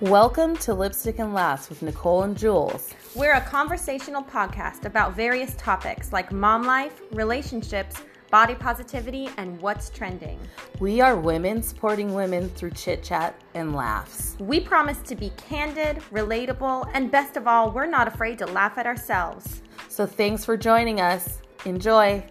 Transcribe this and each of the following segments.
Welcome to Lipstick and Laughs with Nicole and Jules. We're a conversational podcast about various topics like mom life, relationships, body positivity, and what's trending. We are women supporting women through chit chat and laughs. We promise to be candid, relatable, and best of all, we're not afraid to laugh at ourselves. So thanks for joining us. Enjoy.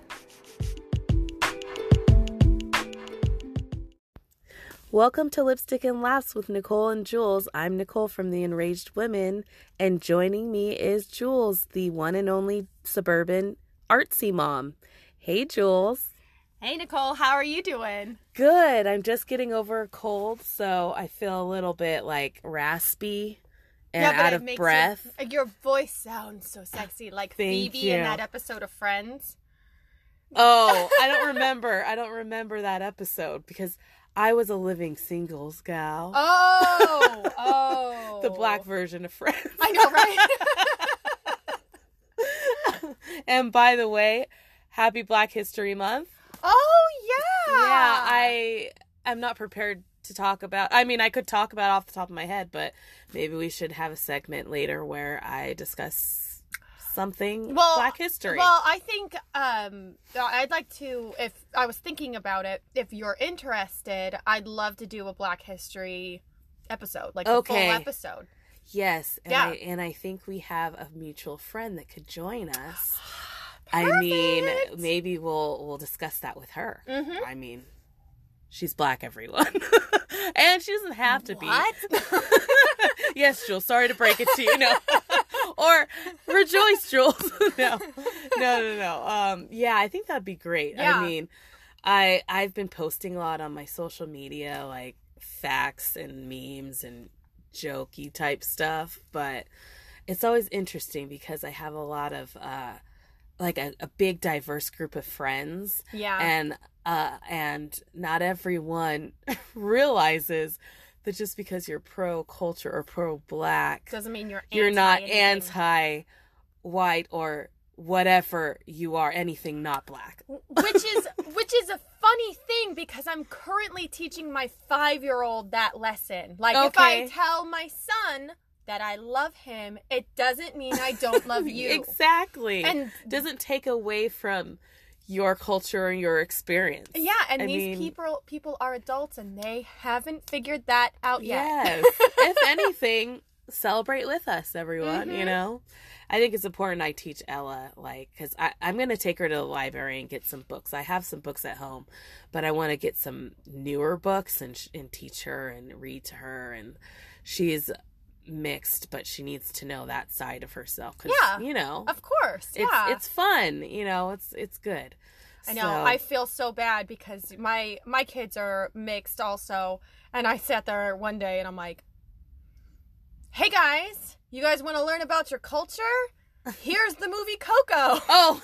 Welcome to Lipstick and Laughs with Nicole and Jules. I'm Nicole from the Enraged Women, and joining me is Jules, the one and only suburban artsy mom. Hey, Jules. Hey, Nicole, how are you doing? Good. I'm just getting over a cold, so I feel a little bit like raspy and yeah, out of breath. Your, your voice sounds so sexy, like Thank Phoebe in that episode of Friends. Oh, I don't remember. I don't remember that episode because I was a living singles gal. Oh, oh. The black oh. version of Friends. I know, right? and by the way, happy Black History Month. oh, yeah. Yeah, I am not prepared to talk about. I mean, I could talk about it off the top of my head, but maybe we should have a segment later where I discuss something Well, Black history. Well, I think um, I'd like to, if I was thinking about it, if you're interested, I'd love to do a Black History episode, like Okay. full episode. yes, and Yeah. I and I think we have a mutual friend that could join us. I mean, maybe we'll we'll discuss that with her. Mhm. I mean, she's black, everyone, and she doesn't have to What? be. yes, Jules. Sorry to break it to you. No, or rejoice, Jules. no, no, no, no. Um, yeah, I think that'd be great. Yeah. I mean, I I've been posting a lot on my social media, like facts and memes and jokey type stuff, but it's always interesting because I have a lot of uh like a, a big diverse group of friends yeah. and uh and not everyone realizes that just because you're pro culture or pro black Doesn't mean you're you're not anti white or whatever you are anything not black which is which is a funny thing because I'm currently teaching my five year old that lesson. Like if I tell my son that I love him, it doesn't mean I don't love you. exactly And doesn't take away from your culture and your experience yeah, and I these mean- people people are adults and they haven't figured that out yet. Yes. if anything, celebrate with us, everyone. You Mhm. know, I think it's important I teach Ella, like, because I'm going to take her to the library and get some books. I have some books at home, but I want to get some newer books and, and teach her and read to her. And she's mixed, but she needs to know that side of herself. Yeah. You know, Of course. it's, yeah. it's fun. You know, it's, it's good. I know. So- I feel so bad because my my kids are mixed also, and I sat there one day and I'm like, "Hey guys, you guys want to learn about your culture? Here's the movie Coco." Oh,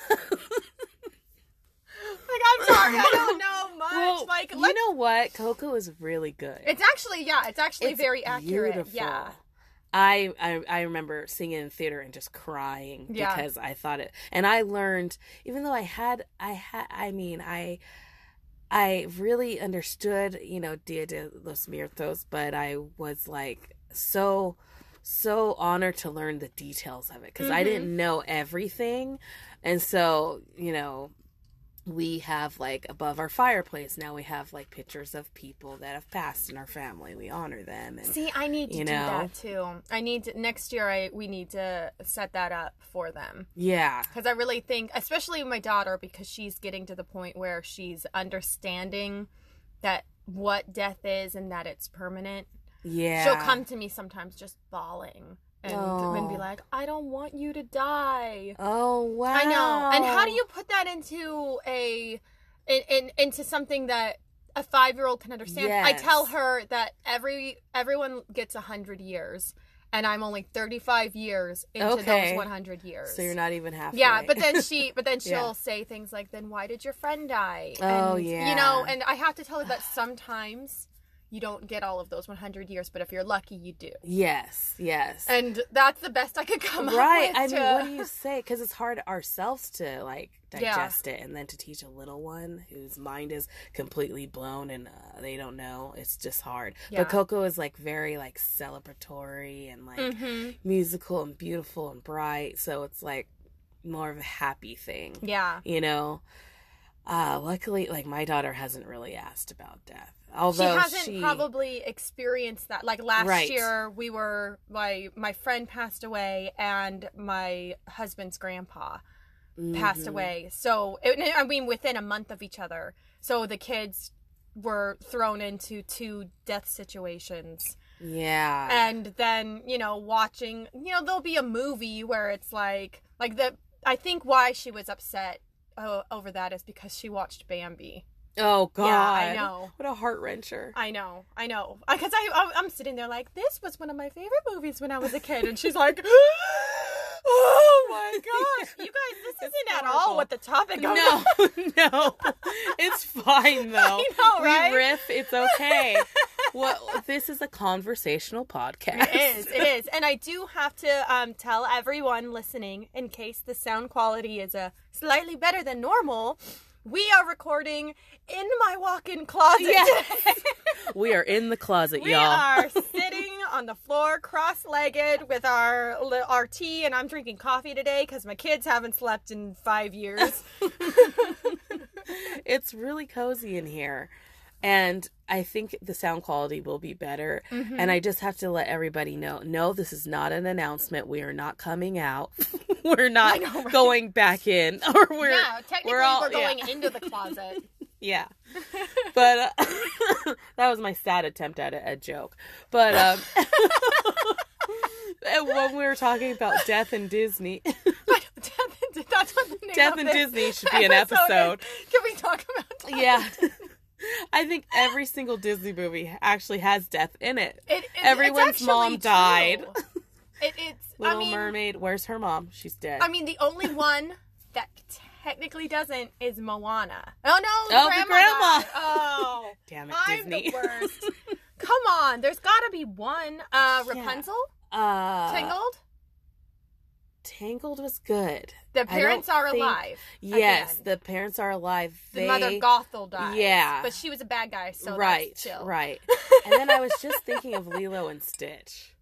like I'm sorry, I don't know much. well, like you know what? Coco is really good. it's actually yeah, it's actually It's very accurate. beautiful. Yeah. I, I I remember seeing it in theater and just crying Yeah. because I thought it and I learned even though I had I had I mean I I really understood, you know, Dia de los Muertos, but I was like so so honored to learn the details of it because I Mhm. didn't know everything. And so, you know, we have like above our fireplace now we have like pictures of people that have passed in our family. We honor them and See, I need to You do know? that too. I need to next year. I we need to set that up for them. yeah. because I really think, especially my daughter, because she's getting to the point where she's understanding that what death is and that it's permanent. Yeah. She'll come to me sometimes just bawling and, and be Oh. like, "I don't want you to die." Oh wow. I know. And how do you put that into a in, in into something that a five year old can understand? I tell her that every everyone gets a hundred years, and I'm only thirty five years into Okay. those one hundred years. So you're not even halfway. Yeah, but then she, but then she'll Yeah. say things like, "Then why did your friend die?" Oh, and, yeah. You know, and I have to tell her that sometimes you don't get all of those 100 years, but if you're lucky, you do. Yes, yes. And that's the best I could come right. up with. Right. I mean, what do you say? Because it's hard ourselves to like Yeah. digest it, and then to teach a little one whose mind is completely blown and uh, they don't know. It's just hard. Yeah. But Coco is like very like celebratory and like Mhm. musical and beautiful and bright. So it's like more of a happy thing. Yeah. You know. Uh, luckily, like my daughter hasn't really asked about death. She hasn't she, probably experienced that. Like last Right. year, we were my my friend passed away, and my husband's grandpa passed Mhm. away. So it, I mean, within a month of each other. So the kids were thrown into two death situations, Yeah. and then you know watching. You know, there'll be a movie where it's like like the. I think why she was upset uh, over that is because she watched Bambi. Oh God. Yeah, I know. What a heart wrencher. I know, I know, because I, I I'm sitting there like this was one of my favorite movies when I was a kid, and she's like, "Oh my gosh, you guys, this It's isn't at all what the topic." of- No, no, it's fine though. I know, right? We riff. It's okay. well, this is a conversational podcast. It is, it is, and I do have to um, tell everyone listening, in case the sound quality is a slightly better than normal. We are recording in my walk-in closet. Yes. We are in the closet, We y'all. We are sitting on the floor, cross-legged, with our our tea, and I'm drinking coffee today because my kids haven't slept in five years. it's really cozy in here. And I think the sound quality will be better. Mm-hmm. And I just have to let everybody know no, this is not an announcement. We are not coming out. we're not know, right? going back in. Or we're, yeah, technically we're, all- yeah. going into the closet. Yeah. But uh, that was my sad attempt at a, a joke. But um, when we were talking about death and Disney, death and, that's what the name Death and Disney should be an is. episode. Can we talk about death? yeah. I think every single Disney movie actually has death in it. It, it, Everyone's mom died. It, it's Little I mean, Mermaid, where's her mom? She's dead. I mean, the only one that technically doesn't is Moana. Oh no, Oh, the grandma grandma. died. Oh, Damn it, I'm Disney. the worst. Come on, there's got to be one. Uh, Rapunzel, uh, Tangled. Tangled was good. The parents are think- alive. Yes, Again. the parents are alive. The They, mother Gothel dies. Yeah. but she was a bad guy, so right, right. and then I was just thinking of Lilo and Stitch.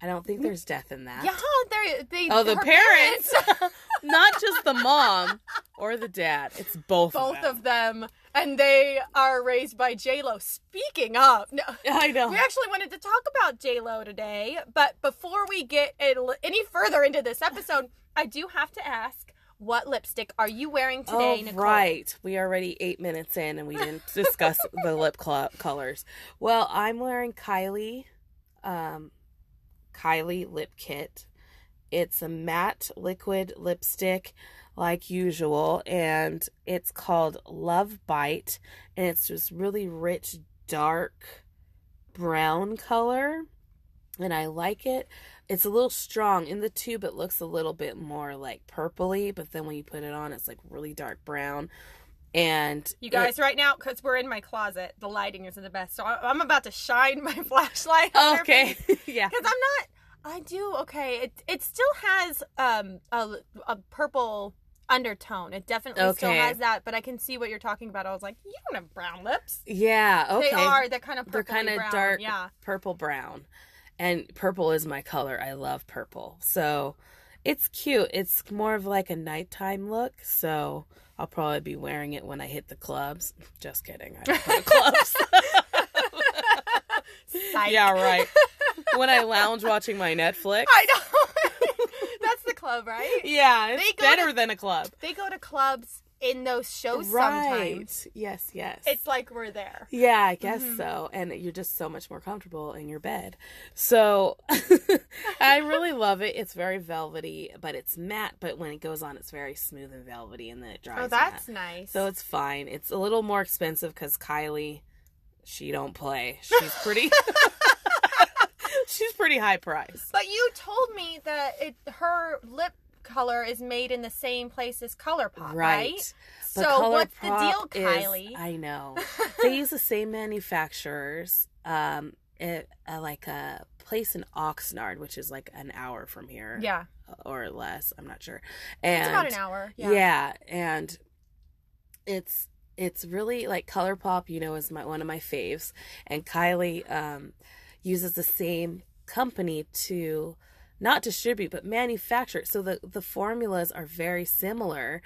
I don't think there's death in that. Yeah, they're. Oh, the her parents. Not just the mom or the dad. It's both. both of them. of them, and they are raised by J Lo. Speaking of, no, I know. we actually wanted to talk about J Lo today, but before we get any further into this episode, I do have to ask, what lipstick are you wearing today, oh, Nicole? right. We are already eight minutes in and we didn't discuss the lip cl- colors. Well, I'm wearing Kylie, um, Kylie Lip Kit. It's a matte liquid lipstick, like usual, and it's called Love Bite, and it's just really rich, dark brown color, and I like it. It's a little strong in the tube. It looks a little bit more like purpley, but then when you put it on, it's like really dark brown. And You guys, right now, because we're in my closet, the lighting isn't the best, so I'm about to shine my flashlight. okay, yeah, because I'm not. I do okay. It it still has um a, a purple undertone. It definitely still has that, but I can see what you're talking about. I was like, you don't have brown lips. yeah. Okay, They are. They're kind of They're kind of dark. Yeah. purple brown, and purple is my color. I love purple, so it's cute. It's more of like a nighttime look. So I'll probably be wearing it when I hit the clubs. Just kidding. I don't go to clubs. Yeah, right. When I lounge watching my Netflix. I know. That's the club, right? Yeah, it's better to- than a club. They go to clubs in those shows right. sometimes. Yes, yes. It's like we're there. yeah, I guess Mhm. so. And you're just so much more comfortable in your bed. So I really love it. It's very velvety, but it's matte. But when it goes on, it's very smooth and velvety, and then it dries. Oh, that's matte. nice. So it's fine. It's a little more expensive because Kylie, she don't play. She's pretty. she's pretty high price. But you told me that it her lip color is made in the same place as ColourPop, right? Right. So what's the deal, is- Kylie? I know. they use the same manufacturers um at, at like a place in Oxnard, which is like an hour from here, Yeah. or less. I'm not sure. And It's about an hour. Yeah. yeah. and it's it's really like ColourPop, you know, is my one of my faves, and Kylie um, uses the same company to not distribute but manufacture. So the the formulas are very similar.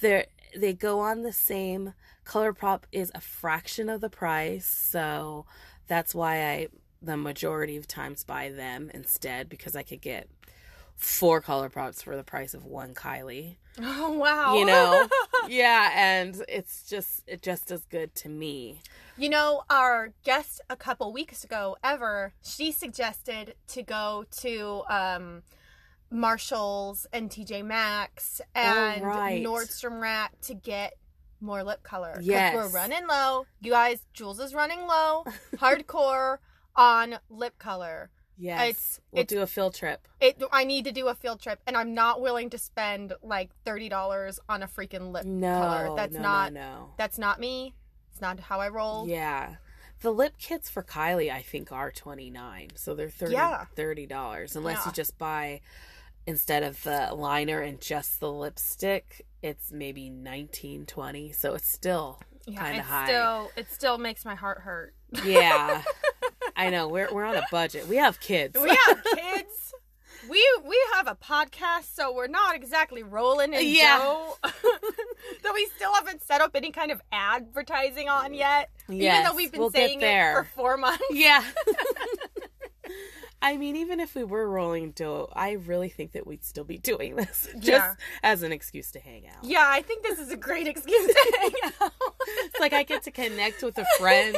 They they go on the same. ColourPop is a fraction of the price, so that's why I the majority of times buy them instead because I could get four color ColourPops for the price of one Kylie Oh wow. you know yeah and it's just it just as good to me You know, our guest a couple weeks ago, Ever, she suggested to go to um, Marshalls and TJ Maxx and Oh, right. Nordstrom Rack to get more lip color. Yes. We're running low. You guys, Jules is running low, hardcore on lip color. yes It's- we'll it's- do a field trip It. I need to do a field trip, and I'm not willing to spend like thirty dollars on a freaking lip no color. That's no, not. no, That's not me. It's not how I roll. yeah the lip kits for kylie i think are 29 so they're 30 Yeah. $30 unless Yeah. you just buy instead of the liner and just the lipstick it's maybe 19 20 so it's still Yeah, Kinda it's high. still it still makes my heart hurt. yeah i know we're, we're on a budget we have kids we have kids. We we have a podcast, so we're not exactly rolling in Yeah. dough. that we still haven't set up any kind of advertising on yet. Even though we've been we'll saying it for four months. Yeah. I mean, even if we were rolling dough, I really think that we'd still be doing this just Yeah. as an excuse to hang out. Yeah, I think this is a great excuse to hang out. It's like I get to connect with a friend.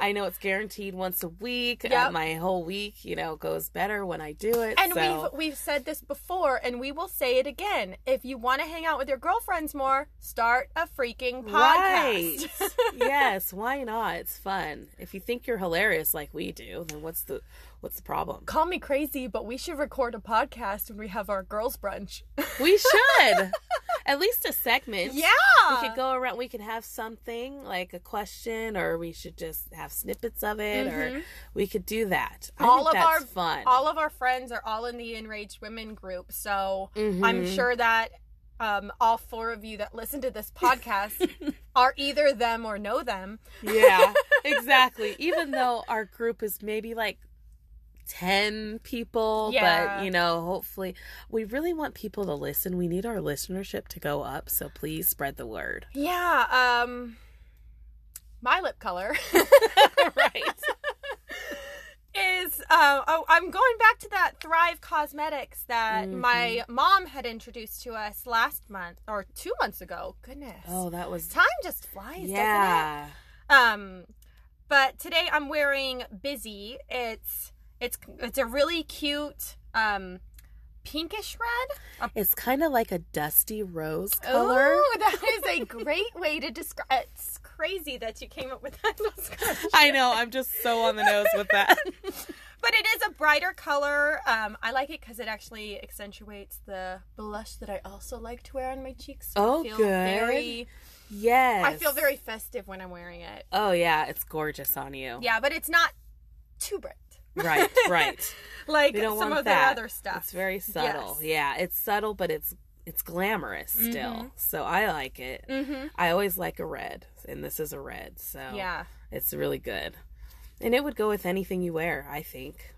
I know it's guaranteed once a week. Yep. Uh, my whole week, you know, goes better when I do it. And so. we've we've said this before, and we will say it again. If you want to hang out with your girlfriends more, start a freaking Right. podcast. yes, why not? It's fun. If you think you're hilarious like we do, then what's the what's the problem? Call me crazy, but we should record a podcast when we have our girls' brunch. We should. At least a segment. yeah, we could go around we could have something like a question or we should just have snippets of it or we could do that I Mm-hmm. all of our fun all of our friends are all in the enraged women group so i'm Mhm. sure that um, all four of you that listen to this podcast are either them or know them yeah exactly even though our group is maybe like 10 people Yeah. but you know hopefully we really want people to listen. We need our listenership to go up so please spread the word. Yeah um my lip color. Right. Is uh, oh i'm going back to that thrive cosmetics that Mhm. my mom had introduced to us last month or two months ago. Goodness. Oh that was time just flies doesn't it? Yeah. Um, but today I'm wearing Busy. It's it's it's a really cute um pinkish red. it's kind of like a dusty rose color Ooh, that is a great way to describe. It's crazy that you came up with that description. I know. I'm just so on the nose with that. But it is a brighter color. Um, I like it because it actually accentuates the blush that I also like to wear on my cheeks. So I Oh, feel good. Very, yes. I feel very festive when I'm wearing it. Oh yeah, it's gorgeous on you. Yeah, but it's not too bright. Right, right. like some of that. their other stuff. It's very subtle. Yes. Yeah, it's subtle, but it's it's glamorous still. Mhm. So I like it. Mm-hmm. I always like a red, and this is a red, so Yeah. it's really good. And it would go with anything you wear, I think.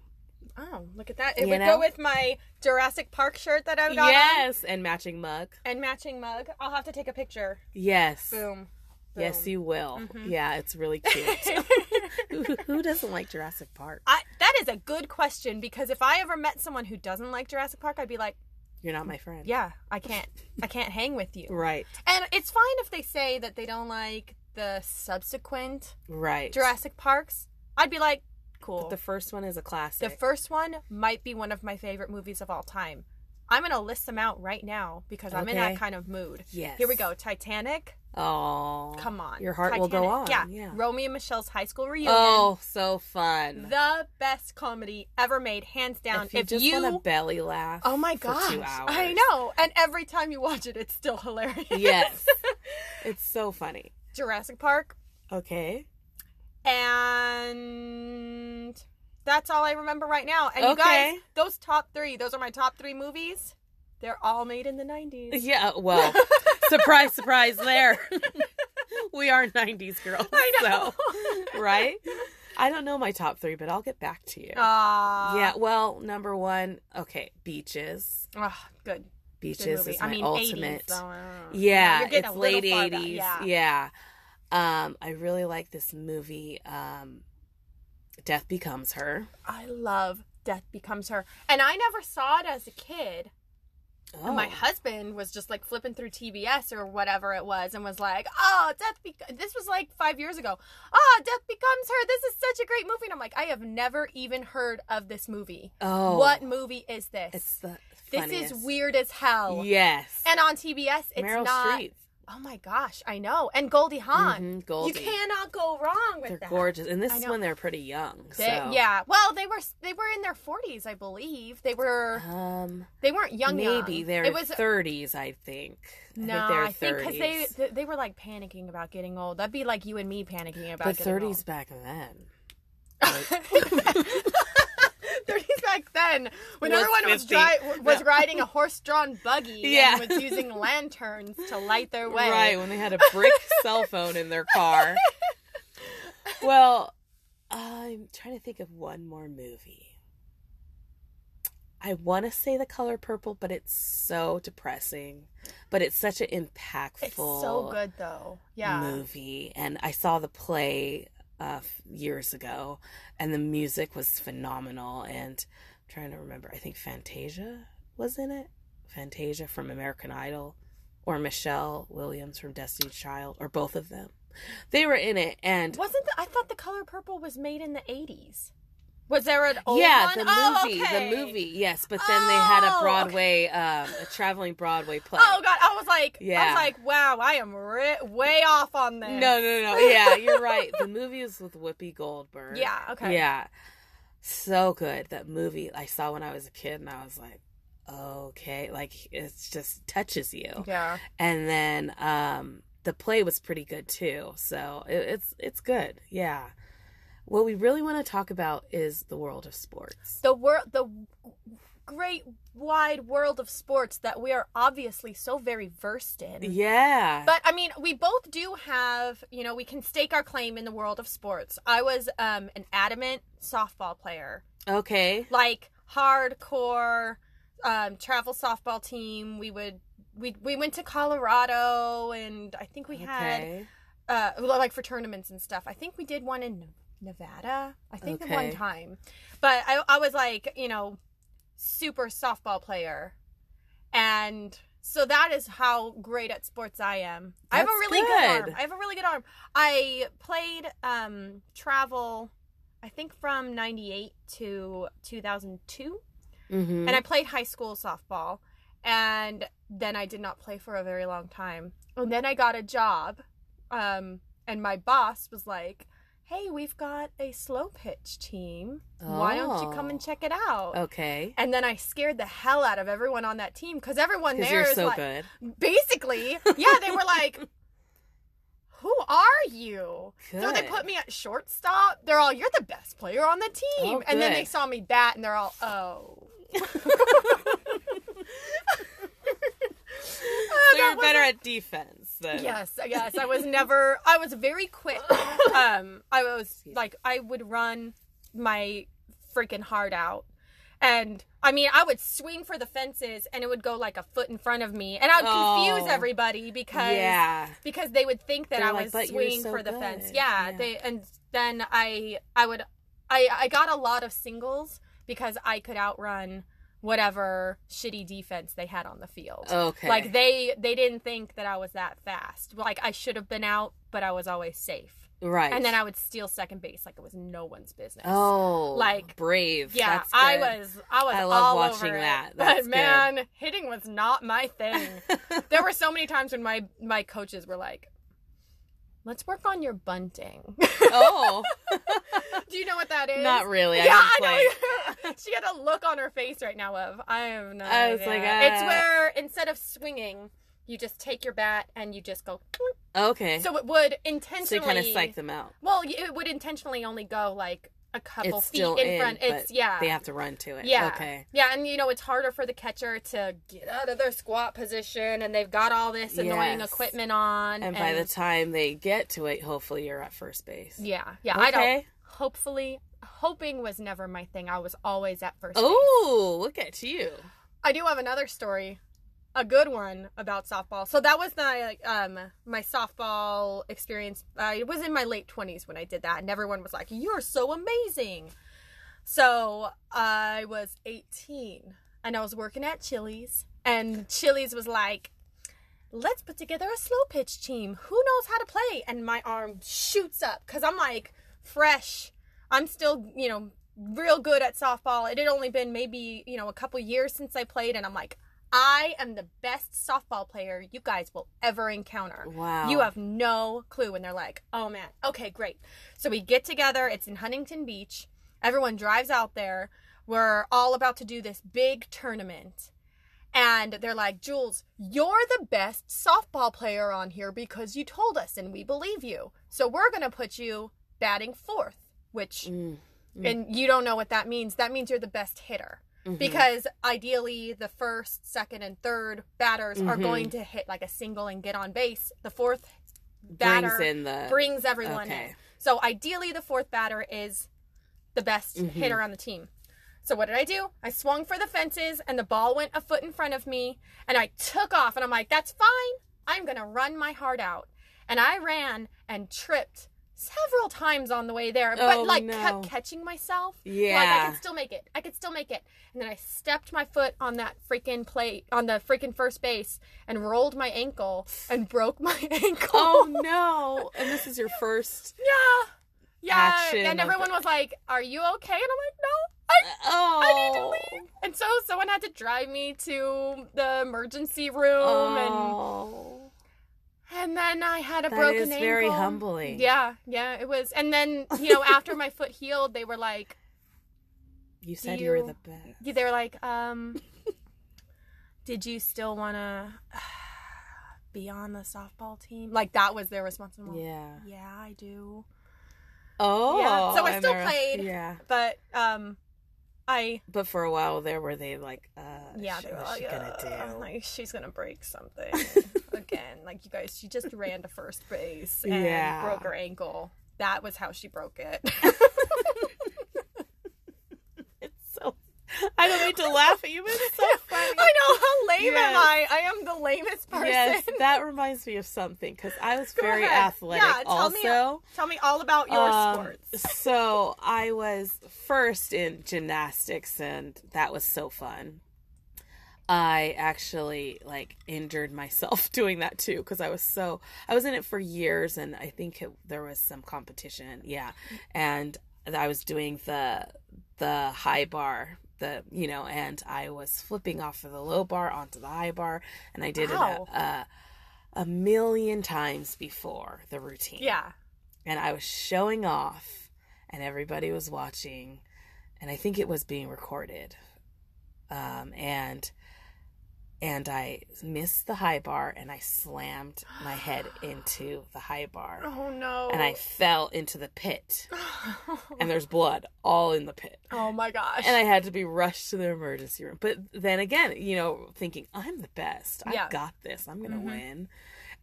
Oh, look at that. It You would know? go with my Jurassic Park shirt that I've got on. Yes, and matching mug. And matching mug. I'll have to take a picture. Yes. Boom. Yes, you will. Mhm. Yeah, it's really cute. who, who doesn't like Jurassic Park? I, that is a good question because if I ever met someone who doesn't like Jurassic Park, I'd be like, You're not my friend. yeah, I can't, I can't hang with you. Right. And it's fine if they say that they don't like the subsequent Right. Jurassic Parks. I'd be like, cool. But the first one is a classic. The first one might be one of my favorite movies of all time. I'm gonna list them out right now because I'm in that kind of mood. yes. Here we go. Titanic. Oh. Come on. Your heart will go on. Titanic. Yeah. Romy and Michele's high school reunion. Oh, so fun. The best comedy ever made, hands down. if you just want a belly laugh. Oh my gosh. I know. And every time you watch it, it's still hilarious. Yes. It's so funny. Jurassic Park Okay. and That's all I remember right now. And you guys, those top three, those are my top three movies. They're all made in the 90s. Yeah, well, surprise, surprise there. we are 90s girls. I know. So, right? I don't know my top three, but I'll get back to you. Aw. yeah, well, number one, okay, beaches. Ah, good. Good Beaches movie. is my I mean, ultimate. 80s, so, uh, Yeah, it's late far back, 80s. Yeah. Yeah. Um, I really like this movie, um, Death Becomes Her. I love Death Becomes Her. And I never saw it as a kid. Oh. And my oh. husband was just like flipping through TBS or whatever it was and was like, oh, Death Be-, This was like five years ago. Oh, Death Becomes Her. This is such a great movie. And I'm like, I have never even heard of this movie. oh. What movie is this? It's the this is weird as hell. Yes. And on TBS, it's Meryl not. Streep. Oh my gosh, I know. And Goldie Hawn. Mhm, Goldie. You cannot go wrong with They're that. gorgeous, and this is when they're pretty young. They- so. Yeah. Well, they were they were in their 40s, I believe. They were Um, they weren't young. maybe young. they're It was 30s. I think. no, I I think think because they they were like panicking about getting old. That'd be like you and me panicking about but getting 30s back then. old. 30s back then, when Was everyone was 50. dri- was No. riding a horse-drawn buggy Yeah. and was using lanterns to light their way. Right when they had a brick cell phone in their car. Well, I'm trying to think of one more movie. I want to say The Color Purple, but it's so depressing. But it's such an impactful It's so good though. Yeah. movie, and I saw the play uh, years ago, and the music was phenomenal. And I'm trying to remember, I think Fantasia was in it. Fantasia from American Idol, or Michelle Williams from Destiny's Child, or both of them. They were in it, and Wasn't the, I thought the Color Purple was made in the 80s? Was there an old yeah, one? the Oh, movie, okay. the movie, yes. But then they had a Oh, Broadway, um, a traveling Broadway play. Oh god, I was like, yeah. I was like, wow, I am ri- way off on this. No, no, no. Yeah, you're right. The movie was with Whoopi Goldberg. Yeah, okay. Yeah. So good. That movie I saw when I was a kid and I was like, okay. Like it just touches you. Yeah. And then um the play was pretty good too. So it, it's it's good. Yeah. What we really want to talk about is the world of sports. The world, the great wide world of sports that we are obviously so very versed in. Yeah. But I mean, we both do have, you know, we can stake our claim in the world of sports. I was um, an adamant softball player, okay. like hardcore um, travel softball team. We would we we went to Colorado, and I think we had Okay. uh like for tournaments and stuff. I think we did one in Nevada. I think the one time. But I I was like, you know, super softball player. And so that is how great at sports I am. I have a really good. good. arm. I have a really good arm. I played um travel I think from 98 to 2002 Mhm. and I played high school softball, and then I did not play for a very long time. And then I got a job, um, and my boss was like, "Hey, we've got a slow pitch team. Why don't you come and Oh. check it out?" Okay. And then I scared the hell out of everyone on that team because everyone there you're is so like, good. basically, yeah, they were like. Who are you? So they put me at shortstop. They're all, "You're the best player on the team," Oh, and then they saw me bat, and they're all, "Oh." So you're better at defense then. Yes, yes. I was never. I was very quick. Um, I was like, I would run my freaking heart out, and I mean, I would swing for the fences, and it would go like a foot in front of me, and I would confuse Oh. everybody because Yeah. because they would think that They're I like, was "But you're swinging so for the fence. good." Yeah, Yeah. They and then I I would I I got a lot of singles because I could outrun whatever shitty defense they had on the field. Okay. Like they they didn't think that I was that fast. Like I should have been out, but I was always safe. right. And then I would steal second base like it was no one's business. Oh, like, brave. yeah, That's I was I was I love all watching that. But That's good. man, hitting was not my thing. there were so many times when my my coaches were like, "Let's work on your bunting." oh, Do you know what that is? not really. I yeah, I know. she had a look on her face right now of I am not. I was idea. like, it's uh, where instead of swinging, you just take your bat and you just go. Okay. So it would So intentionally kind of psych them out. Well, it would intentionally only go like a couple It's feet in, in, front. It's yeah. They have to run to it. Yeah. Okay. Yeah, and you know, it's harder for the catcher to get out of their squat position and they've got all this annoying Yes. equipment on. And, by the time they get to it, hopefully you're at first base. Yeah, yeah. I don't Okay. hopefully hoping was never my thing. I was always at first. Oh, look at you. I do have another story, a good one about softball. So that was my um my softball experience. I was in my late twenties when I did that, and everyone was like, "You're so amazing." So I was eighteen, and I was working at Chili's, and Chili's was like. Let's put together a slow pitch team. Who knows how to play? And my arm shoots up because I'm like fresh. I'm still, you know, real good at softball. It had only been maybe, you know, a couple years since I played, and I'm like, I am the best softball player you guys will ever encounter. Wow. You have no clue. And they're like, oh man, okay, great. So we get together. It's in Huntington Beach. Everyone drives out there. We're all about to do this big tournament. And they're like, Jules, you're the best softball player on here because you told us and we believe you. So we're going to put you batting fourth, which, Mm. and you don't know what that means. That means you're the best hitter Mhm. because ideally the first, second, and third batters are Mhm. going to hit like a single and get on base. The fourth batter brings in the brings everyone okay. in. So ideally, the fourth batter is the best Mhm. hitter on the team. So what did I do? I swung for the fences, and the ball went a foot in front of me, and I took off. And I'm like, "That's fine. I'm gonna run my heart out." And I ran and tripped several times on the way there, but Oh, like no. kept catching myself. Yeah. Like I could still make it. I could still make it. And then I stepped my foot on that freaking plate on the freaking first base and rolled my ankle and broke my ankle. oh no! And this is your first. Yeah. Yeah. Action and everyone was like, Are you okay? And I'm like, No. I Oh. I need to oh. leave. And so someone had to drive me to the emergency room Oh. and and then I had a That broken is ankle. very humbling. Yeah, yeah, it was. And then, you know, after my foot healed, they were like You said Do you were the best. they were like, um did you still want to be on the softball team? Like that was their response. Like, Yeah. Yeah, I do. Oh. Yeah, so I still they're- played. Yeah. But um I But for a while there, were they like, uh, yeah, sh- they were like, she gonna "Uh, do? like she's gonna break something again. Like you guys, she just ran to first base and Yeah. broke her ankle. That was how she broke it. it's so. I don't need to laugh at you, but it's so funny. I know how lame am I? I am the lamest person. Yes, that reminds me of something because I was Go very ahead. athletic. Yeah, tell me- also, Tell me all about your Um, sports. So I was first in gymnastics, and that was so fun. I actually like injured myself doing that too because I was so I was in it for years, and I think it, there was some competition. Yeah, and I was doing the the high bar. The you know, and I was flipping off of the low bar onto the high bar, and I did Wow. it a, a a million times before the routine Yeah. and I was showing off, and everybody was watching, and I think it was being recorded. Um, and and I missed the high bar, and I slammed my head into the high bar, Oh no. and I fell into the pit, and there's blood all in the pit. oh my gosh. And I had to be rushed to the emergency room. But then again, you know, thinking, I'm the best. I Yeah. got this. I'm going to Mhm. win.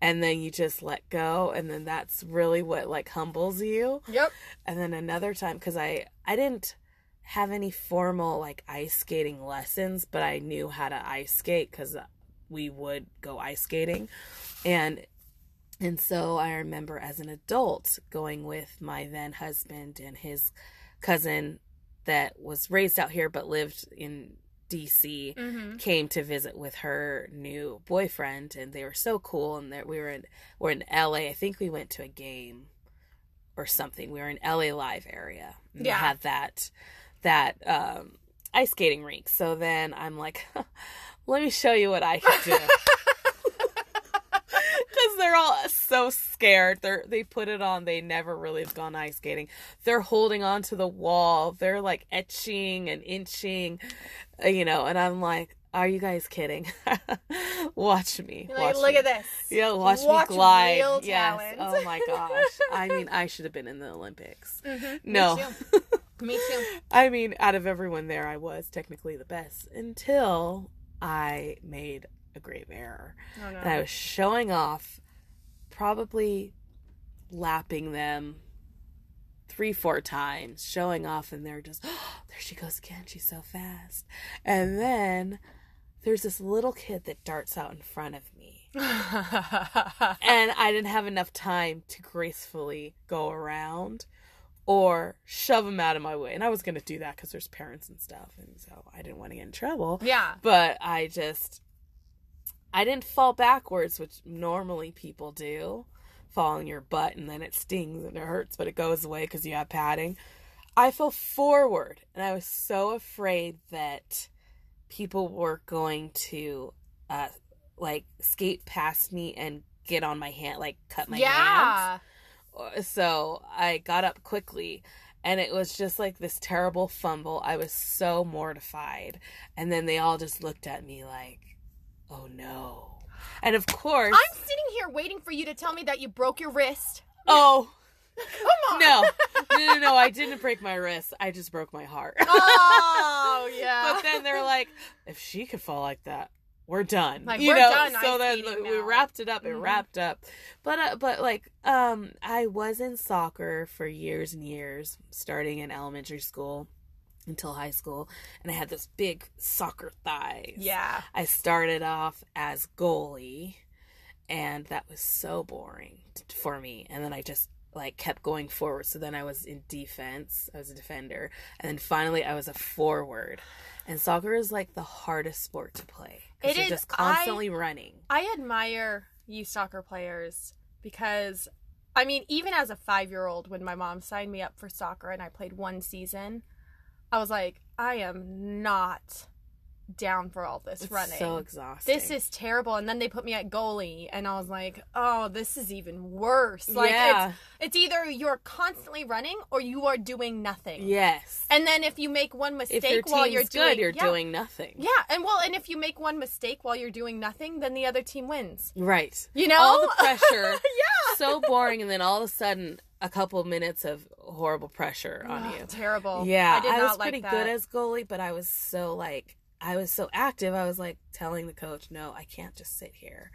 And then you just let go. And then that's really what like humbles you. Yep. And then another time, because I, I didn't have any formal like ice skating lessons, but I knew how to ice skate because we would go ice skating. And and so I remember as an adult going with my then husband and his cousin that was raised out here but lived in DC Mm-hmm. came to visit with her new boyfriend and they were so cool and that we were in we're in LA. I think we went to a game or something. We were in LA Live area. And Yeah. had that that um ice skating rink. So then I'm like, let me show you what I can do. Because they're all so scared. They're they put it on. They never really have gone ice skating. They're holding on to the wall. They're like etching and inching, uh, you know. And I'm like, are you guys kidding? watch me. Like, watch look me. at this. Yeah, watch, Watch me glide. yes. Oh my gosh. I mean, I should have been in the Olympics. Mhm. Me No. Me too. I mean, out of everyone there, I was technically the best until I made a grave error. Oh, no. And I was showing off, probably lapping them three, four times, showing off, and they're just, oh, there she goes again. She's so fast. And then there's this little kid that darts out in front of me. and I didn't have enough time to gracefully go around or shove them out of my way. And I was going to do that because there's parents and stuff. And so I didn't want to get in trouble. yeah. But I just, I didn't fall backwards, which normally people do. Fall on your butt and then it stings and it hurts, but it goes away because you have padding. I fell forward and I was so afraid that people were going to, uh, like skate past me and get on my hand, like cut my hands yeah. So I got up quickly and it was just like this terrible fumble. I was so mortified. And then they all just looked at me like, oh no. And of course, I'm sitting here waiting for you to tell me that you broke your wrist. oh, Come on. no, no, no, no, I didn't break my wrist. I just broke my heart. Oh yeah. but then they're like, if she could fall like that, we're done. Like, you we're know, done so ice then we wrapped it up. It Mhm. wrapped up, but uh, but like um, I was in soccer for years and years, starting in elementary school until high school, and I had this big soccer thighs. yeah. I started off as goalie, and that was so boring t- for me. And then I just like kept going forward. So then I was in defense. I was a defender, and then finally I was a forward. And soccer is like the hardest sport to play. It you're is. just constantly running. I admire you soccer players because I mean, even as a five year old, when my mom signed me up for soccer and I played one season, I was like, I am not down for all this It's running. so exhausting. this is terrible. And then they put me at goalie, and I was like, oh, this is even worse. Like, yeah. it's, it's either you're constantly running or you are doing nothing. yes. And then if you make one mistake your while you're good, doing, you're yeah, doing nothing. yeah, and well, and if you make one mistake while you're doing nothing, then the other team wins. Right. You know, All the pressure. yeah, so boring, and then all of a sudden, a couple minutes of horrible pressure on Ugh, you. terrible. Yeah, I did was not like pretty that. good as goalie, but I was so like I was so active. I was like telling the coach, "No, I can't just sit here."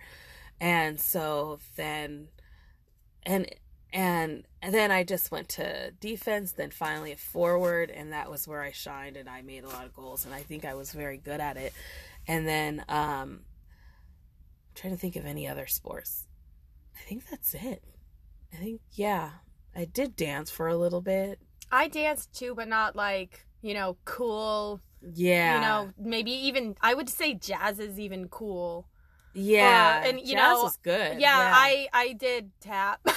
And so then, and and and then I just went to defense, then finally a forward, and that was where I shined, and I made a lot of goals, and I think I was very good at it. And then, um, I'm trying to think of any other sports. I think that's it. I think yeah, I did dance for a little bit. I danced too, but not like you know cool. Yeah. You know, maybe even I would say jazz is even cool. Yeah, Uh, and, you know jazz know, was good. Yeah, I I did tap.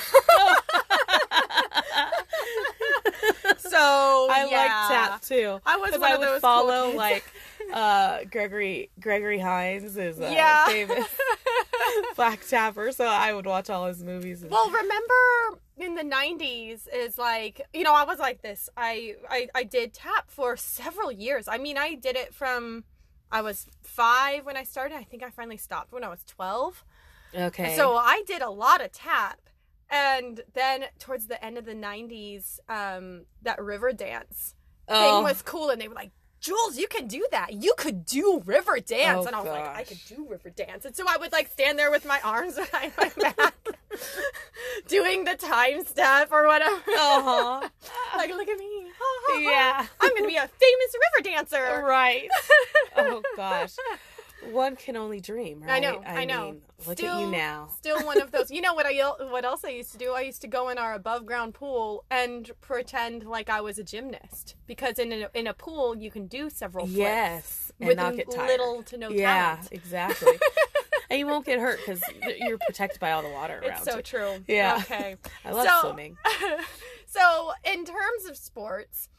so I yeah. like tap too. I was one I of would those follow cool kids. like uh Gregory Gregory Hines is a yeah. famous black tapper, so I would watch all his movies. And, Well, remember in the '90s is like you know I was like this. I, I I did tap for several years. I mean, I did it from I was five when I started. I think I finally stopped when I was twelve. okay, So I did a lot of tap, and then towards the end of the '90s, um, that Riverdance oh, thing was cool, and they were like. Jules, you can do that. You could do Riverdance. Oh, and I was like, I could do Riverdance. And so I would like stand there with my arms behind my back, doing the time step or whatever. uh-huh. like, look at me. Yeah, I'm going to be a famous river dancer. right. Oh gosh, one can only dream, right? I know, I know. mean, look at Still- you now. Still one of those. You know what I what else I used to do? I used to go in our above ground pool and pretend like I was a gymnast because in a, in a pool you can do several flips Yes, and with not get tired. little to no yeah, talent. exactly. and you won't get hurt because you're protected by all the water around. It's so you. true. Yeah. Okay. I love So- swimming. so in terms of sports,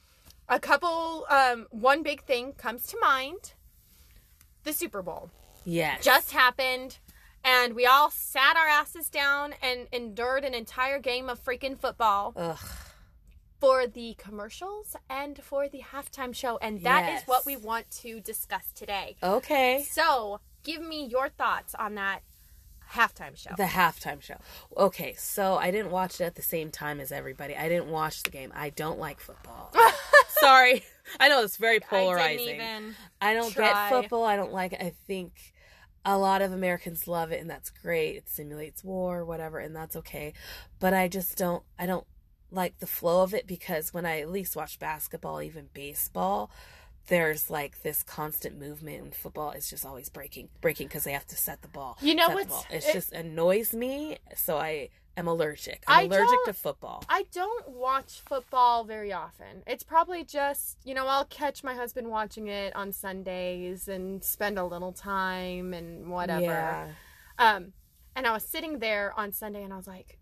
a couple um one big thing comes to mind. The Super Bowl Yes. just happened and we all sat our asses down and endured an entire game of freaking football Ugh. for the commercials and for the halftime show and that is Yes. what we want to discuss today. Okay. So, give me your thoughts on that halftime show. The halftime show. Okay, so I didn't watch it at the same time as everybody. I didn't watch the game. I don't like football. Sorry. I know it's very I polarizing. even. I don't try. get football. I don't like it. I think a lot of Americans love it and that's great. It simulates war, whatever, and that's okay. But I just don't I don't like the flow of it because when I at least watch basketball, even baseball, there's like this constant movement and football is just always breaking breaking because they have to set the ball. You know set the what's- ball. It, it- just annoys me, so I am allergic. I'm I allergic to football. I don't watch football very often. It's probably just, you know, I'll catch my husband watching it on Sundays and spend a little time and whatever. Yeah. Um, and I was sitting there on Sunday and I was like,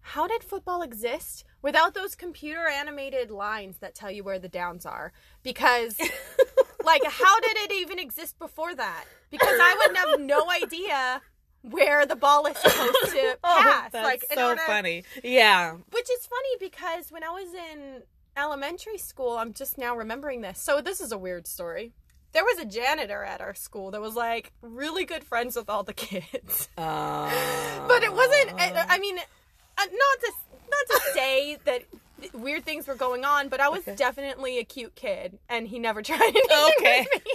how did football exist without those computer animated lines that tell you where the downs are? Because, like, how did it even exist before that? Because I would have no idea where the ball is supposed to pass. Oh, like, so order- funny. Yeah. which is funny because when I was in elementary school, I'm just now remembering this. So this is a weird story. There was a janitor at our school that was like really good friends with all the kids. Uh, But it wasn't I I mean uh, not to not to say that weird things were going on, but I was Okay. definitely a cute kid and he never tried anything Okay. with me.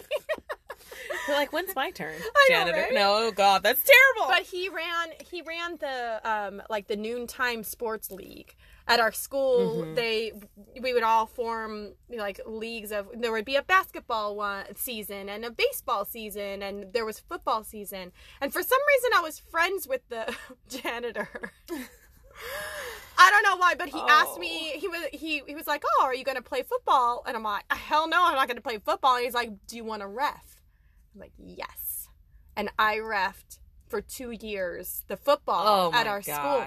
You're like, when's my turn? I know, Janitor. right? No, oh god, that's terrible. But he ran he ran the um like the noontime sports league at our school. Mhm. They we would all form like leagues of there would be a basketball one season and a baseball season and there was football season. And for some reason I was friends with the janitor. I don't know why, but he asked me. Oh. He was he he was like, "Oh, are you going to play football?" And I'm like, "Hell no, I'm not going to play football." And he's like, "Do you want to ref?" I'm like, "Yes." And I refed for two years the football oh at our school,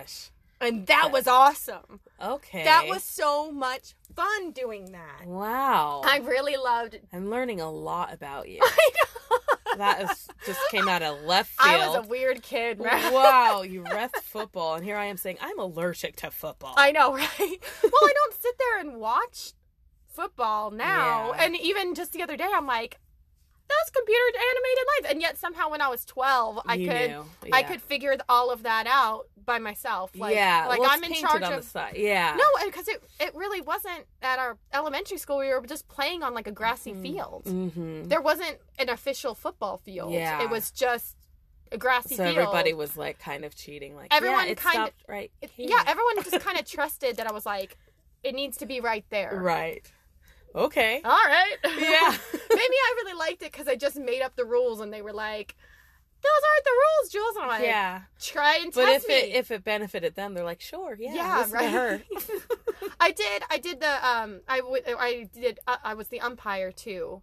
and that was awesome. Okay. That was so much fun doing that. wow. I really loved. I'm learning a lot about you. I know. That is, just came out of left field. I was a weird kid, man. wow, you ref football, and here I am saying I'm allergic to football. I know, right? well, I don't sit there and watch football now. Yeah. And even just the other day, I'm like, that's computer animated life. And yet somehow when I was 12, I You could knew. I could figure all of that out by myself. Like, yeah, like well, I'm in charge on of the side. Yeah. No, because it it really wasn't at our elementary school. We were just playing on like a grassy field. Mm-hmm. There wasn't an official football field. Yeah. It was just a grassy So field. everybody was like kind of cheating. Like Everyone yeah, kind of- right. It- yeah, everyone just kind of trusted that I was like, it needs to be right there. right. Okay. All right. Yeah. Maybe I really liked it because I just made up the rules and they were like, those aren't the rules, Jules. And I'm like, yeah. try and But test if me. it if it benefited them, they're like, sure, yeah, yeah, right. her. I did. I did the. Um. I would. I did. Uh, I was the umpire too,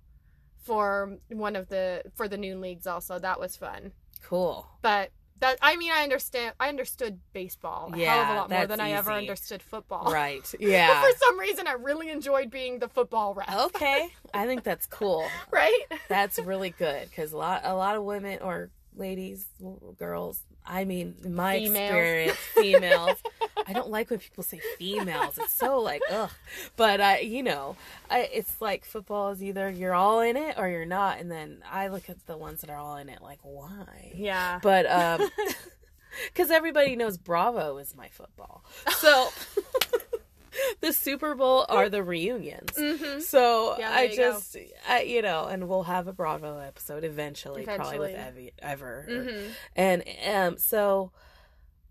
for one of the for the noon leagues. Also, that was fun. cool. But that. I mean, I understand. I understood baseball a hell of a lot more than I ever understood football. Right. Yeah. for some reason, I really enjoyed being the football ref. okay. I think that's cool. Right. That's really good because a lot a lot of women or ladies, girls. I mean, in my Females. experience, females. I don't like when people say females. It's so like ugh. But uh, you know, I, it's like football is either you're all in it or you're not. And then I look at the ones that are all in it, like why? Yeah. But um, because everybody knows Bravo is my football, so. The Super Bowl are the reunions. Mhm. So Yeah, I you just, I, you know, and we'll have a Bravo episode eventually, probably with Evie, Ever. Mhm. And um, so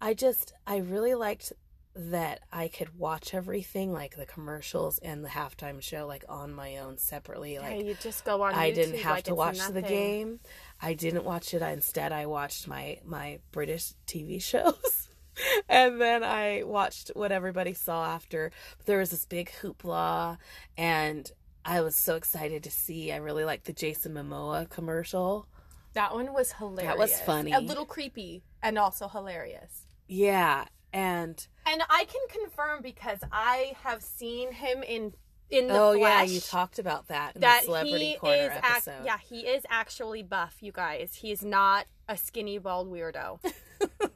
I just, I really liked that I could watch everything, like the commercials and the halftime show, like on my own separately. Yeah, Like you just go on. I didn't have like to watch the game. I didn't watch it. Instead, I watched my my British TV shows. And then I watched what everybody saw after. There was this big hoopla, and I was so excited to see. I really liked the Jason Momoa commercial. That one was hilarious. That was funny. A little creepy and also hilarious. Yeah, and And I can confirm because I have seen him in in the oh yeah, you talked about that in that the Celebrity he Corner is ac- episode. yeah he is actually buff you guys he's not a skinny bald weirdo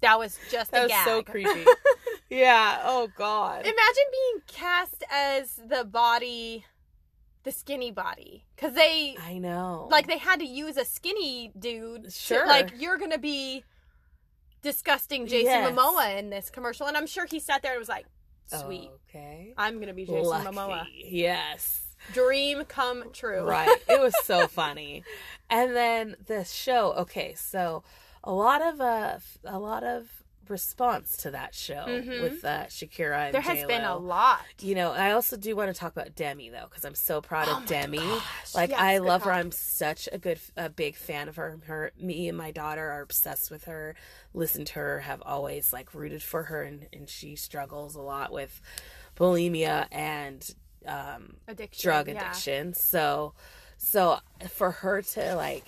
that was just that a was gag so creepy. yeah. Oh God. imagine being cast as the body the skinny body because they I know. like they had to use a skinny dude to- Sure. like you're gonna be disgusting jason Yes. momoa in this commercial and i'm sure he sat there and was like sweet. Okay. I'm gonna be Jason Lucky. Momoa. Yes. Dream come true. Right. It was so funny. And then the show, okay, so a lot of uh a lot of response to that show Mhm. with uh, Shakira and There has J-Lo. been a lot. You know, I also do want to talk about Demi though, because I'm so proud Oh of Demi. gosh, Like yes, I love her. I'm such a good, a big fan of her. Her, me and my daughter are obsessed with her. Listen to her. Have always like rooted for her, and and she struggles a lot with bulimia and um, Addiction. drug yeah. addiction. So, so for her to like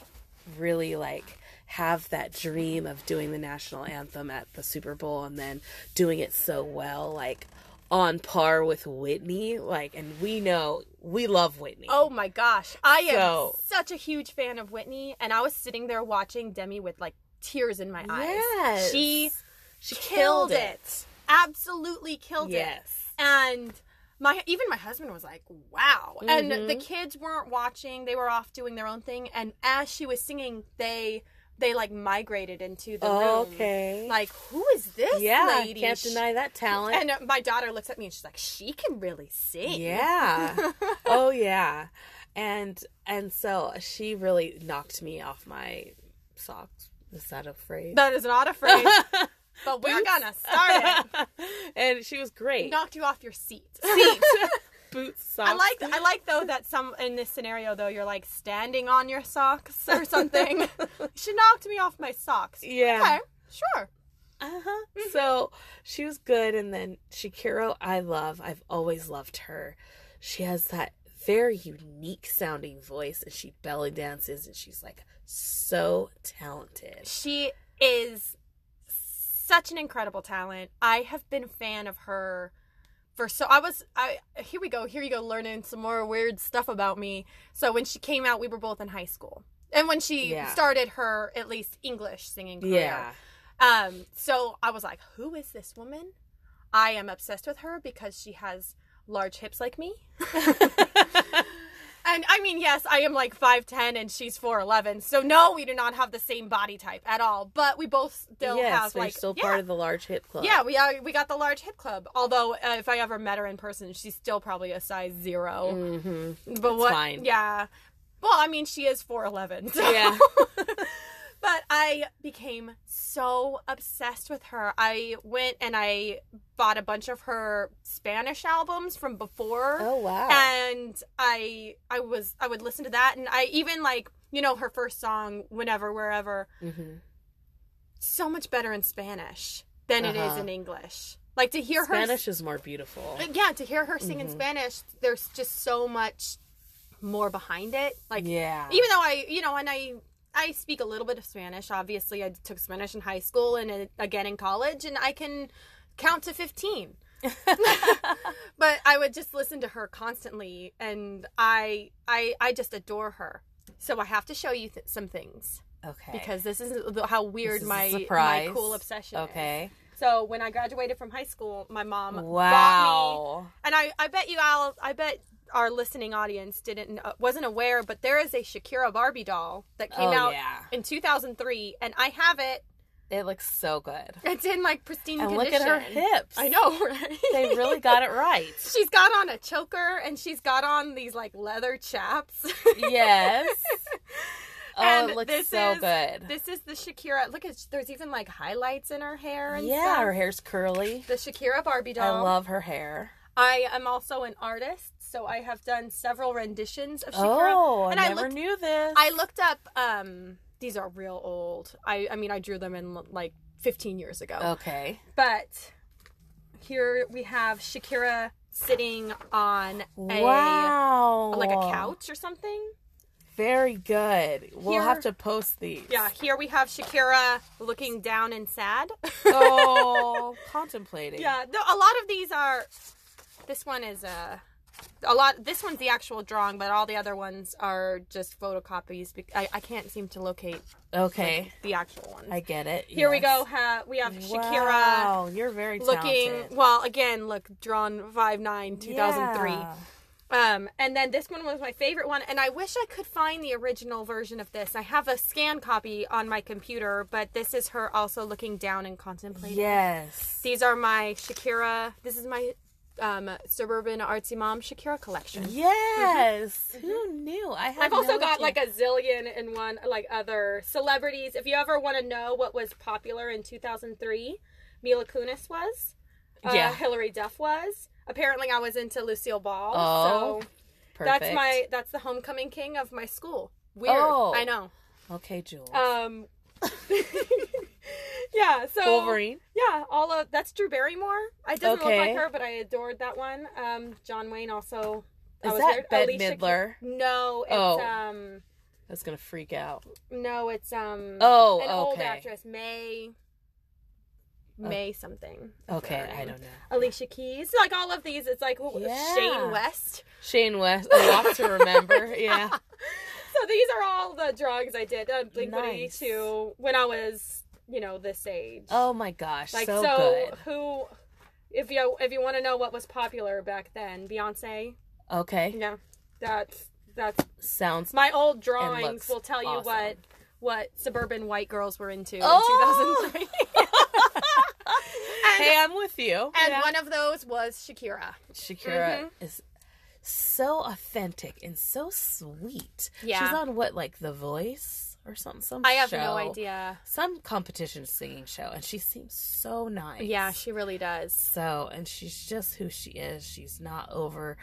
really like have that dream of doing the national anthem at the Super Bowl and then doing it so well, like on par with Whitney, like, and we know we love Whitney. Oh my gosh. I am So- such a huge fan of Whitney and I was sitting there watching Demi with like tears in my eyes. yes, She she killed it. Absolutely killed it. Yes. And my even my husband was like, "Wow!" And Mhm. the kids weren't watching; they were off doing their own thing. And as she was singing, they they like migrated into the room. Okay. Like, who is this yeah, lady? can't deny that talent. And uh, my daughter looks at me and she's like, "She can really sing." Yeah. oh yeah. And and so she really knocked me off my socks. Is that a phrase? that is not a phrase, but we're gonna start it. and she was great. Knocked you off your seat. Seat. Boots, socks. I like I like though that some in this scenario though you're like standing on your socks or something. she knocked me off my socks. Yeah. Okay, sure. Uh-huh. So she was good and then Shakira I love. I've always loved her. She has that very unique sounding voice and she belly dances and she's like so talented. She is such an incredible talent. I have been a fan of her for so I was I here we go, here you go learning some more weird stuff about me. So when she came out, we were both in high school. And when she Yeah. started her at least English singing career. Yeah. Um, so I was like, who is this woman? I am obsessed with her because she has large hips like me. and I mean, yes, I am like 5'10 and she's 4'11. So no, we do not have the same body type at all. But we both still yes, have like still yeah, part of the large hip club. yeah, we are, we got the large hip club. Although uh, if I ever met her in person, she's still probably a size 0. Mm-hmm. But what fine. Yeah. Well, I mean, she is 4'11. So. Yeah. but I became so obsessed with her. I went and I bought a bunch of her Spanish albums from before. Oh wow. And I I was I would listen to that and I even like, you know, her first song whenever wherever mm-hmm. so much better in Spanish than it is Uh-huh. in English. Like to hear her Spanish is more beautiful. yeah, to hear her sing in Mhm. Spanish, there's just so much more behind it. Like yeah. even though I, you know, and I I speak a little bit of Spanish. Obviously, I took Spanish in high school and uh, again in college, and I can count to fifteen. but I would just listen to her constantly, and I I I just adore her. So I have to show you th- some things okay. because this is how weird is my my cool obsession is. Okay. So when I graduated from high school, my mom bought me Wow. and I, I bet you Al, I bet our listening audience didn't uh, wasn't aware, but there is a Shakira Barbie doll that came oh out yeah. in 2003, and I have it. It looks so good. It's in like pristine And look at her hips. I know, right? They really got it right. she's got on a choker, and she's got on these like leather chaps. Yes. Oh, And it looks this so is- good. this is the Shakira. Look at there's even like highlights in her hair and Yeah, stuff. her hair's curly. The Shakira Barbie doll. I love her hair. I am also an artist, so I have done several renditions of Shakira. Oh, And I never looked- knew this. I looked up. Um, these are real old. I I mean, I drew them in like 15 years ago. okay. But here we have Shakira sitting on a wow. like a couch or something. Very good. We'll Here- have to post these. Yeah, here we have Shakira looking down and sad. Oh, contemplating. yeah, no, a lot of these are. This one is a. A lot. This one's the actual drawing, but all the other ones are just photocopies. I, I can't seem to locate Okay. the actual one I get it. Here we go. Ha- we have Shakira. Wow, you're very looking talented. well again look drawn 5'9 2003 Yeah. um and then this one was my favorite one and i wish i could find the original version of this i have a scan copy on my computer but this is her also looking down and contemplating Yes. these are my shakira this is my um, suburban artsy mom Shakira collection. Yes. Who knew? I have I've also no got idea. like a zillion and one like other celebrities. If you ever want to know what was popular in 2003, Mila Kunis was. Uh, Yeah. Hilary Duff was. Apparently, I was into Lucille Ball. Oh, so Perfect. that's my that's the homecoming king of my school. Weird. Oh. I know. Okay, Jules. Um. yeah. So Wolverine. Yeah, all of that's Drew Barrymore. I doesn't look like her, but I adored that one. Um, John Wayne also. I Is was that. Bette Midler? Keys- No, it's Oh. um, was gonna freak out. no, it's um. Oh, an old actress, May. May something. Okay, I don't know. Alicia Keys, like all of these, it's like Yeah. Shane West. Shane West. A walk to remember. Yeah. So these are all the drugs I did. Uh, Blink One Eighty Nice. Two when I was, you know, this age. Oh my gosh. like so, so, good. who? If you if you want to know what was popular back then, Beyonce. Okay. Yeah, that's that's Sounds. my old drawings will tell you awesome. what what suburban white girls were into Oh! in 2003. and Hey, I'm with you. and Yeah. one of those was Shakira. Shakira Mhm. is so authentic and so sweet. Yeah. She's on what, like The Voice or something? Some I have show. no idea. Some competition singing show, and she seems so nice. Yeah, she really does. So, and she's just who she is. She's not over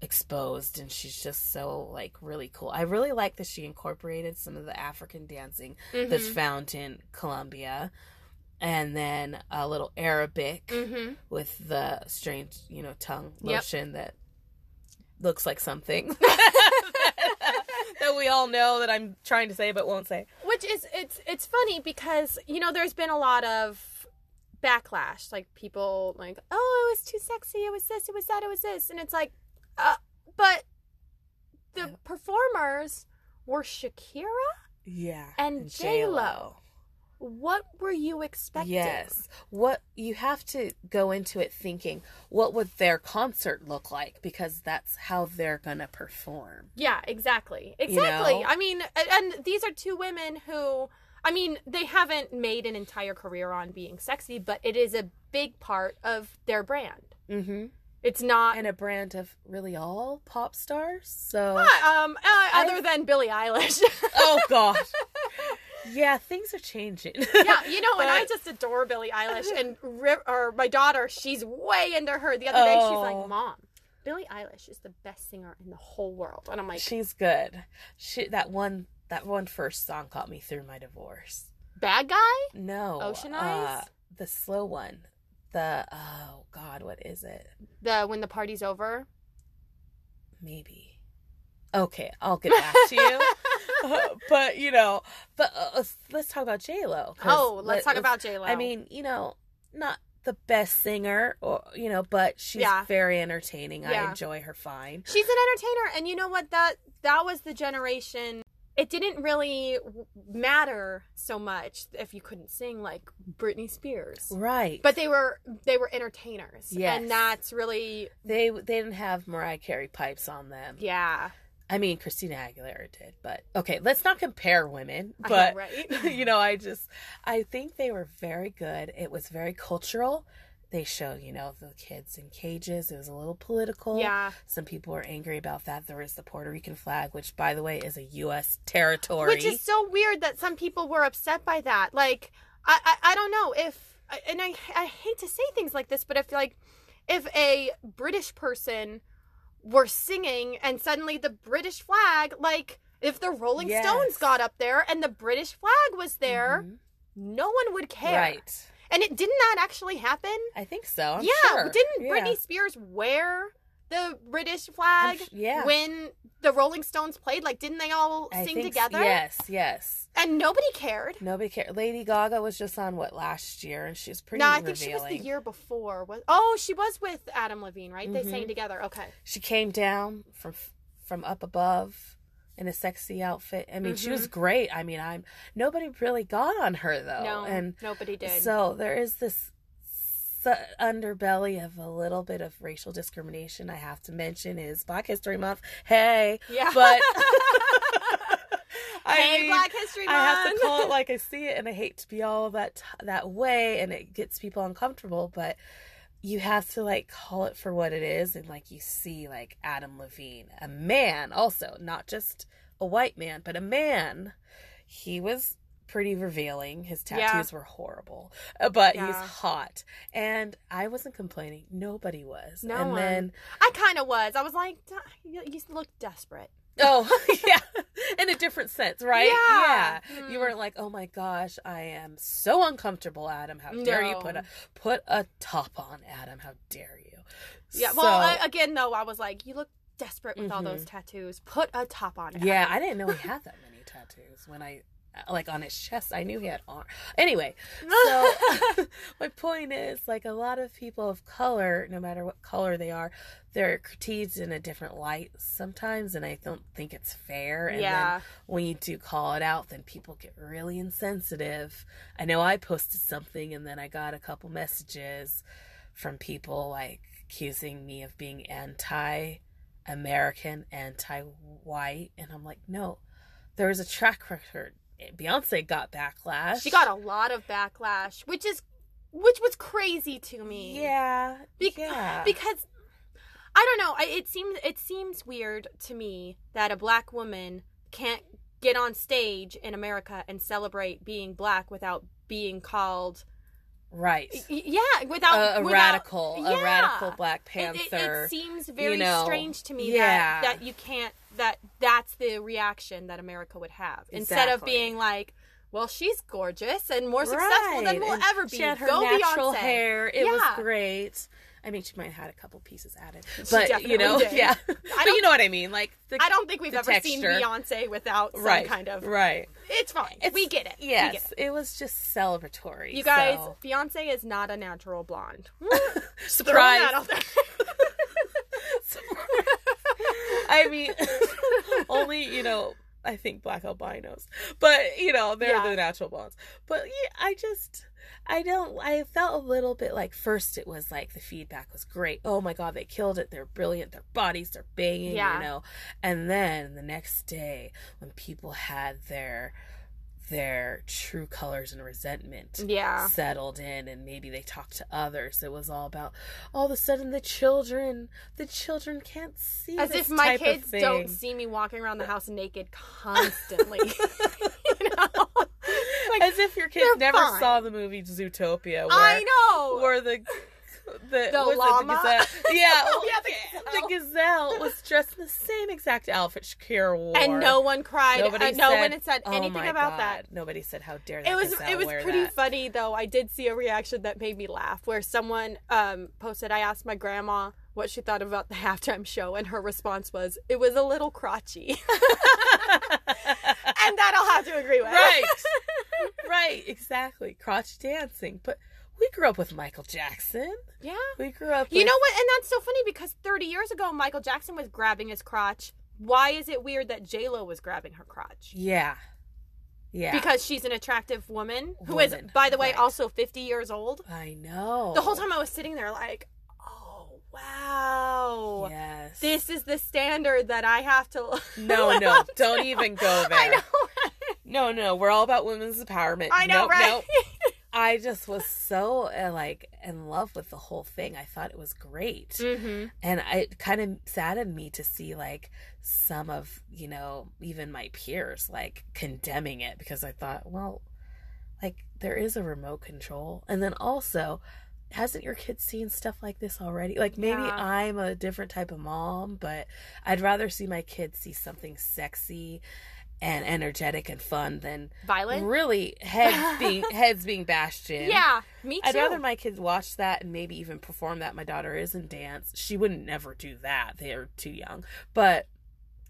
exposed and she's just so like really cool. I really like that she incorporated some of the African dancing that's Mhm. found in Colombia and then a little Arabic Mhm. with the strange, you know, tongue Yep. lotion that looks like something we all know that I'm trying to say but won't say. Which is it's it's funny because you know there's been a lot of backlash, like people like, oh, it was too sexy, it was this, it was that, it was this, and it's like, uh, but the Yeah. performers were Shakira. Yeah. And J-Lo. What were you expecting? Yes. What you have to go into it thinking, what would their concert look like? Because that's how they're gonna perform. Yeah, exactly. Exactly. know? I mean, and these are two women who, I mean, they haven't made an entire career on being sexy, but it is a big part of their brand. Mm-hmm. It's not And a brand of really all pop stars. So um uh, other than Billie Eilish. Oh gosh. Yeah, things are changing. yeah, you know, and I just adore Billie Eilish and Ri- or my daughter, she's way into her. The other day she's Oh. like, "Mom, Billie Eilish is the best singer in the whole world." And I'm like, She's good. She that one that one first song got me through my divorce. "Bad guy?" No. Ocean uh, Eyes? the slow one. The oh god, what is it? The when the party's over. Maybe. Okay, I'll get back to you. but you know, but uh, let's, let's talk about J Lo. Oh, let's talk about J Lo. I mean, you know, not the best singer, or you know, but she's Yeah. very entertaining. I enjoy her fine. she's an entertainer, and you know what? That that was the generation. It didn't really matter so much if you couldn't sing like Britney Spears, Right, but they were they were entertainers, Yes. and that's really they they didn't have Mariah Carey pipes on them. yeah. I mean, Christina Aguilera did, but okay, let's not compare women. Know, But right? you know, I just I think they were very good. It was very cultural. They show, you know, the kids in cages. It was a little political. Yeah. Some people were angry about that. There was the Puerto Rican flag, which, by the way, is a U.S. territory. Which is so weird that some people were upset by that. Like, I, I, I don't know if, and I, I hate to say things like this, but if like, if a British person were singing and suddenly the British flag, like, if the Rolling Yes. Stones got up there and the British flag was there, Mhm. no one would care. Right. And it didn't that actually happen? I think so. I'm yeah. sure. Didn't Yeah. Britney Spears wear the British flag sh- yeah. when the Rolling Stones played? Like, didn't they all I sing together? Yes, yes. And nobody cared. Nobody cared. Lady Gaga was just on what last year, and she's pretty No, I think she was the year before. Was oh, she was with Adam Levine, right? They Mhm. sang together. Okay. she came down from from up above in a sexy outfit. I mean, she was great. I mean, I'm nobody really got on her though, no, and nobody did. so there is this s- underbelly of a little bit of racial discrimination. I have to mention is Black History Month. Hey, yeah, but I hey, mean, Black History Month. I have to call it like I see it, and I hate to be all that that way, and it gets people uncomfortable. But you have to like call it for what it is and like you see like Adam Levine, a man also, not just a white man, but a man. He was pretty revealing. His tattoos Yeah. were horrible, uh, but he's hot. And I wasn't complaining. Nobody was. No and one. then I kind of was. I was like, you, you look desperate. Oh, yeah. In a different sense, right? Yeah. Yeah. You Mm. weren't like, "Oh my gosh, I am so uncomfortable, Adam. How dare you put a put a top on, Adam? How dare you?" Yeah. So- Well, I, again, though, I was like, you look desperate with all Mhm. those tattoos. Put a top on. it. yeah, I didn't know he had that many tattoos when I like on his chest. I knew he had arm. Anyway, so my point is like a lot of people of color, no matter what color they are, they're critiqued in a different light sometimes, and I don't think it's fair. And then yeah. when you do call it out, then people get really insensitive. I know I posted something and then I got a couple messages from people like accusing me of being anti American, anti white. And I'm like, no, there is a track record. Beyonce got backlash. She got a lot of backlash, which is which was crazy to me. Yeah. Be- yeah. because I don't know. I, it seems it seems weird to me that a black woman can't get on stage in America and celebrate being black without being called right. yeah without A, a without- radical, a radical Black It- it- Panther. It, seems very know, strange to me yeah. that that you can't that that's the reaction that America would have instead of being like, well, she's gorgeous and more successful than we'll and ever be. She had her Go natural Beyonce. hair. It was great. I mean, she might have had a couple pieces added, but you know, did. yeah. but you know what I mean, like the, I don't think we've ever seen. Beyonce without some right, kind of. right. It's fine. It's- we get it. Yes, get it. it. was just celebratory. You guys, so- Beyonce is not a natural blonde. surprise. Throwing that out there. I mean, only you know. I think black albinos, but you know they're Yeah. the natural blondes. But yeah, I just, I don't. I felt a little bit like first it was like the feedback was great. Oh my god, they killed it. They're brilliant. Their bodies, they're banging. Yeah. You know, and then the next day when people had their their true colors and resentment Yeah. settled in and maybe they talked to others it was all about all of a sudden the children the children can't see As if my kids don't see me walking around the house naked constantly. you know? Like, as if your kids never fine. saw the movie Zootopia where, I know. where the the, The llama? gazelle? yeah, Oh, yeah, the the gazelle was dressed in the same exact outfit Shakira wore and no one cried. Nobody uh, no said, one had said "Oh anything my about God." that. Nobody said how dare that It was it was pretty that. funny though. I did see a reaction that made me laugh where someone um, posted I asked my grandma what she thought about the halftime show and her response was it was a little crotchy. and that I'll have to agree with. right right exactly crotch dancing but we grew up with michael jackson yeah. we grew up You with, know what? And that's so funny because 30 years ago Michael Jackson was grabbing his crotch. Why is it weird that J Lo was grabbing her crotch? yeah yeah Because she's an attractive woman who is, Woman, by the way, right. also 50 years old. i know The whole time I was sitting there like, oh, wow. yes This is the standard that I have to. no no don't to. even go there I know. no no we're all about women's empowerment I know, Nope, right? nope. i just was so uh, like in love with the whole thing i thought it was great mm-hmm. and I- it kind of saddened me to see like some of you know even my peers like condemning it because i thought well like there is a remote control and then also hasn't your kid seen stuff like this already like maybe Yeah. i'm a different type of mom but i'd rather see my kids see something sexy and energetic and fun than Violent? really heads being heads being bashed in Yeah, me too. I'd rather my kids watch that and maybe even perform that. My daughter is in dance. She wouldn't never do that. They are too young. But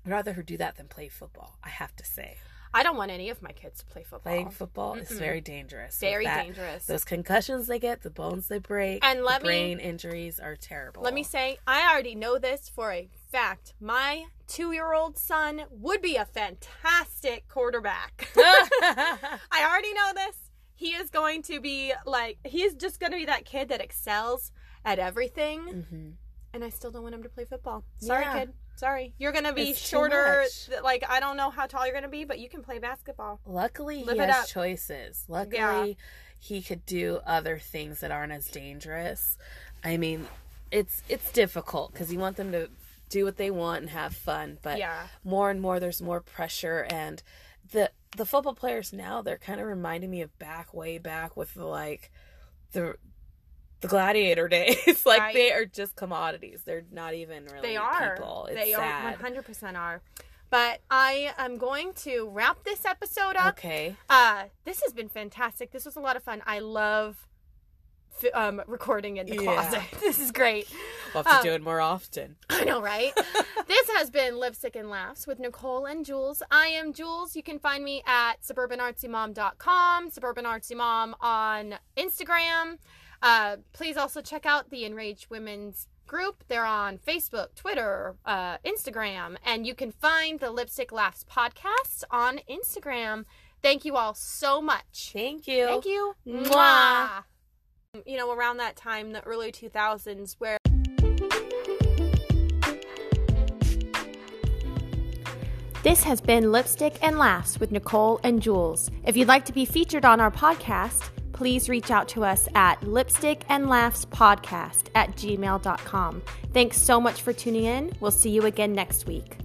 I'd rather her do that than play football. I have to say, I don't want any of my kids to play football. playing football is Mm-mm. very dangerous. Very that- dangerous. Those concussions they get, the bones they break, And let the me- brain injuries are terrible. Let me say, I already know this for a fact. My two year old son would be a fantastic quarterback. I already know this. He is going to be like, he's just going to be that kid that excels at everything. hmm And I still don't want him to play football. Sorry, Yeah. kid. Sorry. You're going to be It's shorter. th- Like, I don't know how tall you're going to be, but you can play basketball. Luckily, Live he has up. choices. Luckily, Yeah. he could do other things that aren't as dangerous. I mean, it's it's difficult because you want them to do what they want and have fun, but Yeah. more and more there's more pressure and the the football players now they're kind of reminding me of back way back with the like the the gladiator days like Right. they are just commodities they're not even really They are. people it's they sad are 100% are. But I am going to wrap this episode up. okay Uh, this has been fantastic. This was a lot of fun. I love um, recording in the Yeah. closet. This is great. we'll have to Um, do it more often I know, right? this has been Lipstick and Laughs with Nicole and Jules. I am Jules. You can find me at suburbanartsymom.com, suburbanartsymom on Instagram. Uh, please also check out the Enraged Women's group. They're on Facebook, Twitter, uh, Instagram, and you can find the Lipstick Laughs podcast on Instagram. Thank you all so much. thank you Thank you. Mwah. You know, around that time, the early 2000s, where This has been Lipstick and Laughs with Nicole and Jules. If you'd like to be featured on our podcast, please reach out to us at lipstickandlaughspodcast and laughs podcast at gmail.com. Thanks so much for tuning in. We'll see you again next week.